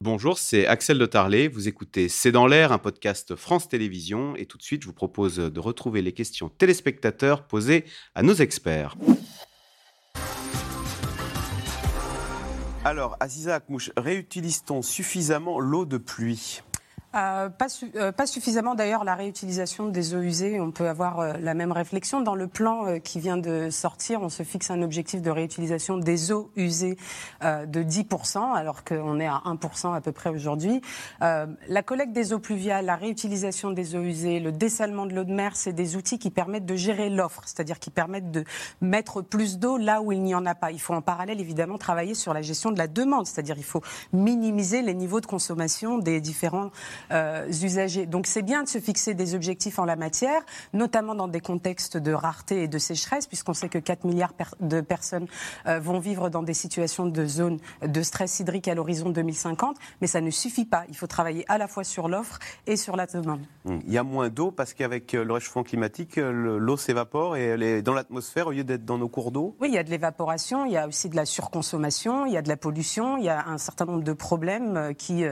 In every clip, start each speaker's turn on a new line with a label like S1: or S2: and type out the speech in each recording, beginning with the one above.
S1: Bonjour, c'est Axel de Tarlet. Vous écoutez C'est dans l'air, un podcast France Télévisions. Et tout de suite, je vous propose de retrouver les questions téléspectateurs posées à nos experts. Alors, Aziza Akmouche, réutilise-t-on suffisamment l'eau de pluie?
S2: Euh, pas, euh, pas, suffisamment d'ailleurs la réutilisation des eaux usées. On peut avoir euh, la même réflexion. Dans le plan qui vient de sortir, on se fixe un objectif de réutilisation des eaux usées de 10%, alors qu'on est à 1% à peu près aujourd'hui. la collecte des eaux pluviales, la réutilisation des eaux usées, le dessalement de l'eau de mer, c'est des outils qui permettent de gérer l'offre, c'est-à-dire qui permettent de mettre plus d'eau là où il n'y en a pas. Il faut en parallèle évidemment travailler sur la gestion de la demande, c'est-à-dire il faut minimiser les niveaux de consommation des différents euh, usagers. Donc c'est bien de se fixer des objectifs en la matière, notamment dans des contextes de rareté et de sécheresse, puisqu'on sait que 4 milliards de personnes euh, vont vivre dans des situations de zone de stress hydrique à l'horizon 2050. Mais ça ne suffit pas. Il faut travailler à la fois sur l'offre et sur la demande.
S1: Il y a moins d'eau parce qu'avec euh, le réchauffement climatique, l'eau s'évapore et elle est dans l'atmosphère au lieu d'être dans nos cours d'eau
S2: Oui, il y a de l'évaporation, il y a aussi de la surconsommation, il y a de la pollution, il y a un certain nombre de problèmes qui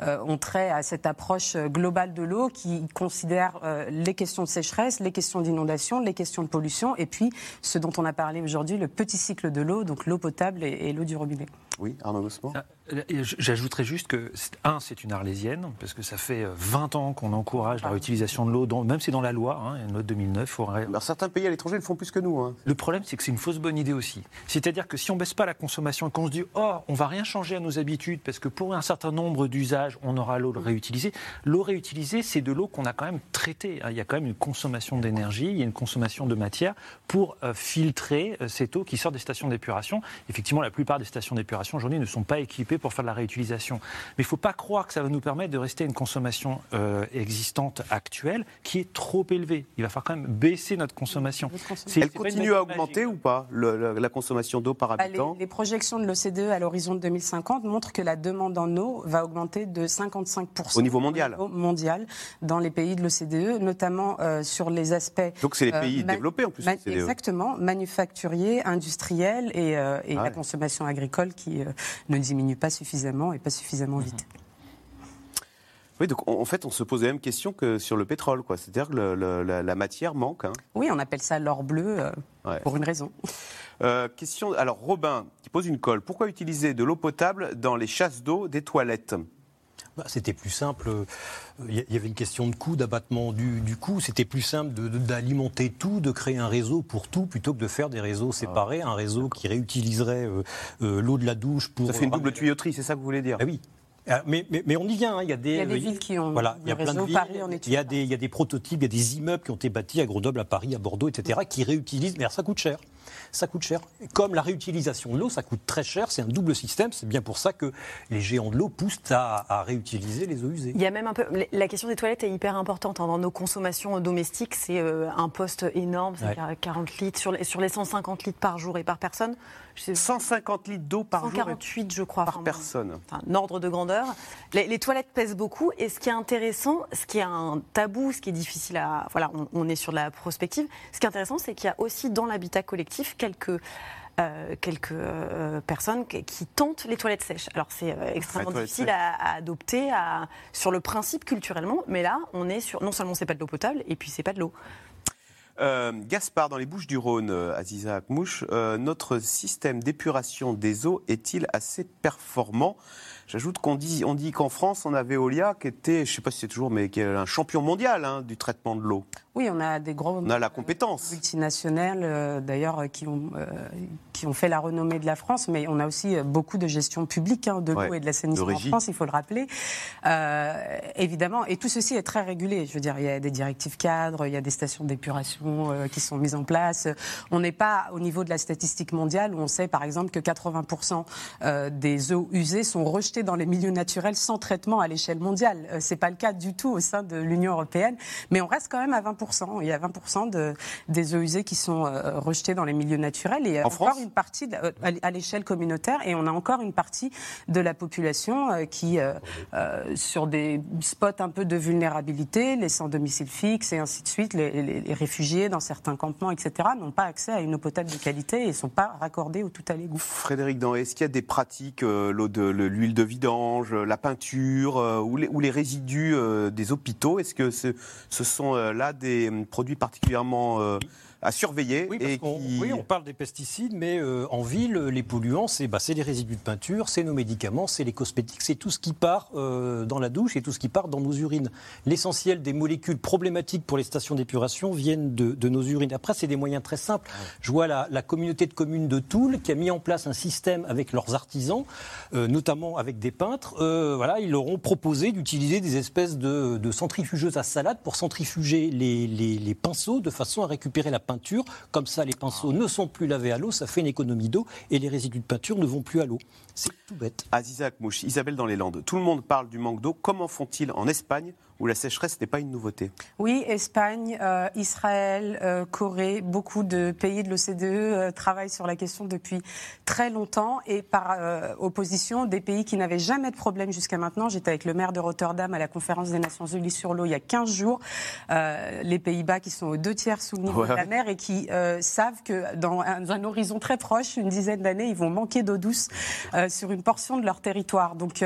S2: ont trait à cette approche globale de l'eau qui considère euh, les questions de sécheresse, les questions d'inondation, les questions de pollution et puis ce dont on a parlé aujourd'hui, le petit cycle de l'eau, donc l'eau potable et, l'eau du robinet.
S1: Oui, Arnaud Gossement
S3: euh, J'ajouterais juste que, un, c'est une arlésienne, parce que ça fait 20 euh, ans qu'on encourage la réutilisation de l'eau, même si c'est dans la loi, hein, une loi de 2009.
S1: Alors, certains pays à l'étranger le font plus que nous. Hein.
S3: Le problème, c'est que c'est une fausse bonne idée aussi. C'est-à-dire que si on baisse pas la consommation et qu'on se dit, oh, on va rien changer à nos habitudes, parce que pour un certain nombre d'usages, on aura l'eau réutilisée. L'eau réutilisée, c'est de l'eau qu'on a quand même traitée. Hein. Il y a quand même une consommation d'énergie, il y a une consommation de matière pour euh, filtrer cette eau qui sort des stations d'épuration. Effectivement, la plupart des stations d'épuration aujourd'hui ne sont pas équipés pour faire de la réutilisation. Mais il ne faut pas croire que ça va nous permettre de rester à une consommation euh, existante actuelle qui est trop élevée. Il va falloir quand même baisser notre consommation.
S1: Elle continue à augmenter ou pas, la consommation d'eau par bah, habitant?
S2: les, projections de l'OCDE à l'horizon de 2050 montrent que la demande en eau va augmenter de 55%.
S1: Au niveau mondial
S2: Mondial, dans les pays de l'OCDE, notamment euh, sur les aspects...
S1: Donc c'est les euh, pays développés en plus.
S2: Exactement, manufacturiers, industriels et, et la consommation agricole qui ne diminue pas suffisamment et pas suffisamment vite.
S1: Oui, donc en fait, on se pose la même question que sur le pétrole, quoi. C'est-à-dire que la, matière manque. Hein.
S2: Oui, on appelle ça l'or bleu euh, pour une raison.
S1: Euh, question. Alors, Robin qui pose une colle. Pourquoi utiliser de l'eau potable dans les chasses d'eau des toilettes?
S4: C'était plus simple. Il y avait une question de coût, d'abattement du, du coût. C'était plus simple d'alimenter tout, de créer un réseau pour tout, plutôt que de faire des réseaux séparés, un réseau qui réutiliserait euh, euh, l'eau de la douche pour.
S1: Ça fait une double tuyauterie, c'est ça que vous voulez dire?
S4: Ah Oui. Ah, mais, mais, on y vient. Hein.
S2: Il, y a des, villes qui ont.
S4: Voilà, il y a plein de villes. il, y a des, il y a des prototypes, il y a des immeubles qui ont été bâtis à Grenoble, à Paris, à Bordeaux, etc., qui réutilisent. Mais ça coûte cher ça coûte cher. Comme la réutilisation de l'eau, ça coûte très cher. C'est un double système. C'est bien pour ça que les géants de l'eau poussent à, réutiliser les eaux usées.
S5: Il y a même un peu. La question des toilettes est hyper importante. Hein. Dans nos consommations domestiques, c'est euh, un poste énorme. C'est 40 litres sur les, sur les 150 litres par jour et par personne.
S1: 150 litres d'eau par
S5: 148, je crois.
S1: Par personne.
S5: un ordre de grandeur. Les, toilettes pèsent beaucoup. Et ce qui est intéressant, ce qui est un tabou, ce qui est difficile à. Voilà, on, on est sur la prospective. Ce qui est intéressant, c'est qu'il y a aussi dans l'habitat collectif quelques euh, quelques euh, personnes qui tentent les toilettes sèches. Alors c'est euh, extrêmement difficile à, adopter sur le principe culturellement, mais là on est sur non seulement c'est pas de l'eau potable et puis c'est pas de l'eau.
S1: Gaspard, dans les Bouches du Rhône, Aziza Akmouche, notre système d'épuration des eaux est-il assez performant? J'ajoute qu'on dit, on dit qu'en France, on a Veolia qui était, je ne sais pas si c'est toujours, mais qui est un champion mondial hein, du traitement de l'eau.
S2: Oui, on a des gros
S1: on a la compétence.
S2: multinationales, euh, d'ailleurs, qui ont, euh, qui ont fait la renommée de la France, mais on a aussi euh, beaucoup de gestion publique hein, de l'eau et de l'assainissement en France, il faut le rappeler. évidemment, et tout ceci est très régulé. Je veux dire, il y a des directives cadres, il y a des stations d'épuration qui sont mises en place. On n'est pas au niveau de la statistique mondiale où on sait, par exemple, que 80% des eaux usées sont rejetées dans les milieux naturels sans traitement à l'échelle mondiale. C'est pas le cas du tout au sein de l'Union européenne, mais on reste quand même à 20% 20%. Il y a 20% de, des eaux usées qui sont rejetées dans les milieux naturels. Et en encore une partie à l'échelle communautaire. Et on a encore une partie de la population qui, sur des spots un peu de vulnérabilité, les sans domicile fixe et ainsi de suite, les, les réfugiés dans certains campements, etc., n'ont pas accès à une eau potable de qualité et ne sont pas raccordés au tout à l'égout.
S1: Frédéric Dan, est-ce qu'il y a des pratiques, euh, l'eau de l'huile de vidange, la peinture euh, ou, les, ou, les, résidus euh, des hôpitaux? Est-ce que ce, ce sont là des produits particulièrement à surveiller.
S4: Oui, et oui, on parle des pesticides, mais euh, en ville, les polluants, bah, c'est les résidus de peinture, c'est nos médicaments, c'est les cosmétiques, c'est tout ce qui part euh, dans la douche et tout ce qui part dans nos urines. L'essentiel des molécules problématiques pour les stations d'épuration viennent de, nos urines. Après, c'est des moyens très simples. Je vois la, communauté de communes de Toul qui a mis en place un système avec leurs artisans, euh, notamment avec des peintres. voilà, ils leur ont proposé d'utiliser des espèces de, centrifugeuses à salade pour centrifuger les, les pinceaux de façon à récupérer la peinture. Comme ça, les pinceaux ne sont plus lavés à l'eau, ça fait une économie d'eau et les résidus de peinture ne vont plus à l'eau. C'est tout bête.
S1: Aziza Mouche, Isabelle dans les Landes, tout le monde parle du manque d'eau. Comment font-ils en Espagne où la sécheresse n'est pas une nouveauté.
S2: Oui, Espagne, euh, Israël, euh, Corée, beaucoup de pays de l'OCDE euh, travaillent sur la question depuis très longtemps et par opposition des pays qui n'avaient jamais de problème jusqu'à maintenant. J'étais avec le maire de Rotterdam à la conférence des Nations Unies sur l'eau il y a 15 jours. les Pays-Bas qui sont aux deux tiers sous le niveau de la mer et qui savent que dans un, un, horizon très proche, une dizaine d'années, ils vont manquer d'eau douce sur une portion de leur territoire. Donc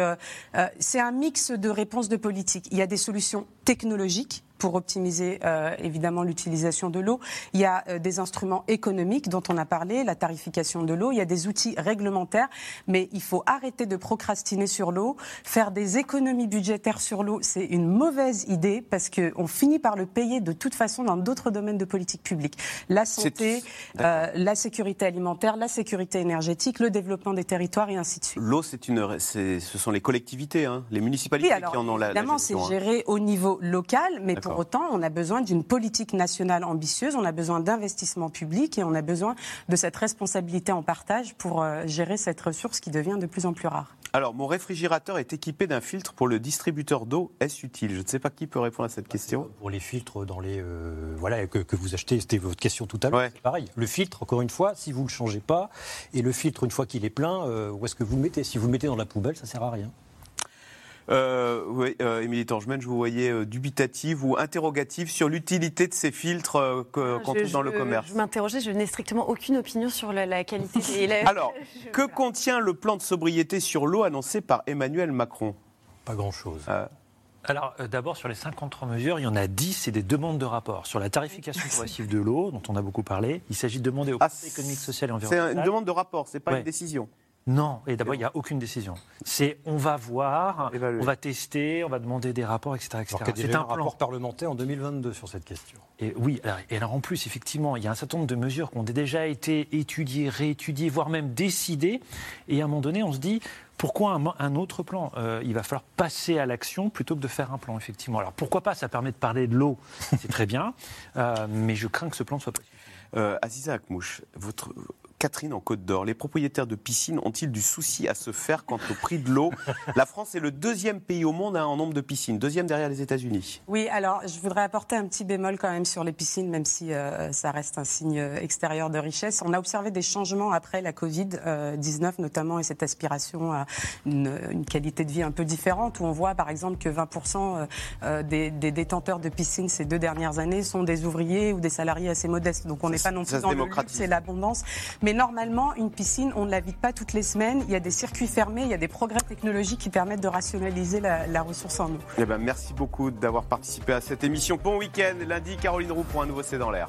S2: c'est un mix de réponses de politique. Il y a des solutions technologiques pour optimiser euh, évidemment l'utilisation de l'eau. Il y a euh, des instruments économiques dont on a parlé, la tarification de l'eau. Il y a des outils réglementaires, mais il faut arrêter de procrastiner sur l'eau. Faire des économies budgétaires sur l'eau, c'est une mauvaise idée parce qu'on finit par le payer de toute façon dans d'autres domaines de politique publique. La santé, euh, la sécurité alimentaire, la sécurité énergétique, le développement des territoires et ainsi de suite.
S1: L'eau, c'est une, ce sont les collectivités, hein, les municipalités qui en ont la,
S2: évidemment, c'est hein. géré au niveau local, mais pour pour autant, on a besoin d'une politique nationale ambitieuse, on a besoin d'investissements publics et on a besoin de cette responsabilité en partage pour euh, gérer cette ressource qui devient de plus en plus rare.
S1: Alors, mon réfrigérateur est équipé d'un filtre pour le distributeur d'eau. Est-ce utile? Je ne sais pas qui peut répondre à cette question.
S4: Pour les filtres dans les euh, voilà que, que, vous achetez, c'était votre question tout à l'heure. C'est pareil. Le filtre, encore une fois, si vous ne le changez pas, et le filtre une fois qu'il est plein, euh, où est-ce que vous le mettez? Si vous le mettez dans la poubelle, ça sert à rien.
S1: Euh, oui, euh, Émilie Tangemen, je vous voyais euh, dubitative ou interrogative sur l'utilité de ces filtres euh, qu'on trouve dans le commerce.
S5: Je m'interrogeais, je n'ai strictement aucune opinion sur la, qualité.
S1: Des... Alors, que contient le plan de sobriété sur l'eau annoncé par Emmanuel Macron?
S4: Pas grand-chose.
S3: Alors, d'abord, sur les 53 mesures, il y en a 10, c'est des demandes de rapport. Sur la tarification progressive de l'eau, dont on a beaucoup parlé, il s'agit de demander au ah, Conseil économique, social et environnemental.
S1: C'est une demande de rapport, c'est pas une décision.
S3: Non, et d'abord, il n'y a aucune décision. C'est on va voir, on va tester, on va demander des rapports, etc.
S4: etc. C'est un, rapport parlementaire en 2022 sur cette question.
S3: Et oui, et alors en plus, effectivement, il y a un certain nombre de mesures qui ont déjà été étudiées, réétudiées, voire même décidées. Et à un moment donné, on se dit, pourquoi un, autre plan euh, Il va falloir passer à l'action plutôt que de faire un plan, effectivement. Alors pourquoi pas Ça permet de parler de l'eau, c'est très bien, euh, mais je crains que ce plan ne soit pas suffisant.
S1: Euh, Aziza Akmouche, votre, Catherine en Côte d'Or, les propriétaires de piscines ont-ils du souci à se faire quant au prix de l'eau? La France est le deuxième pays au monde hein, en nombre de piscines, deuxième derrière les États-Unis.
S2: Oui, alors je voudrais apporter un petit bémol quand même sur les piscines, même si euh, ça reste un signe euh, extérieur de richesse. On a observé des changements après la Covid-19 notamment et cette aspiration à une, qualité de vie un peu différente, où on voit par exemple que 20% euh, des, détenteurs de piscines ces deux dernières années sont des ouvriers ou des salariés assez modestes. Donc on n'est pas non plus dans le luxe et l'abondance. Mais normalement, une piscine, on ne la vide pas toutes les semaines. Il y a des circuits fermés, il y a des progrès technologiques qui permettent de rationaliser la, ressource en eau.
S1: Eh ben, merci beaucoup d'avoir participé à cette émission. Bon week-end. Lundi, Caroline Roux pour un nouveau C'est dans l'air.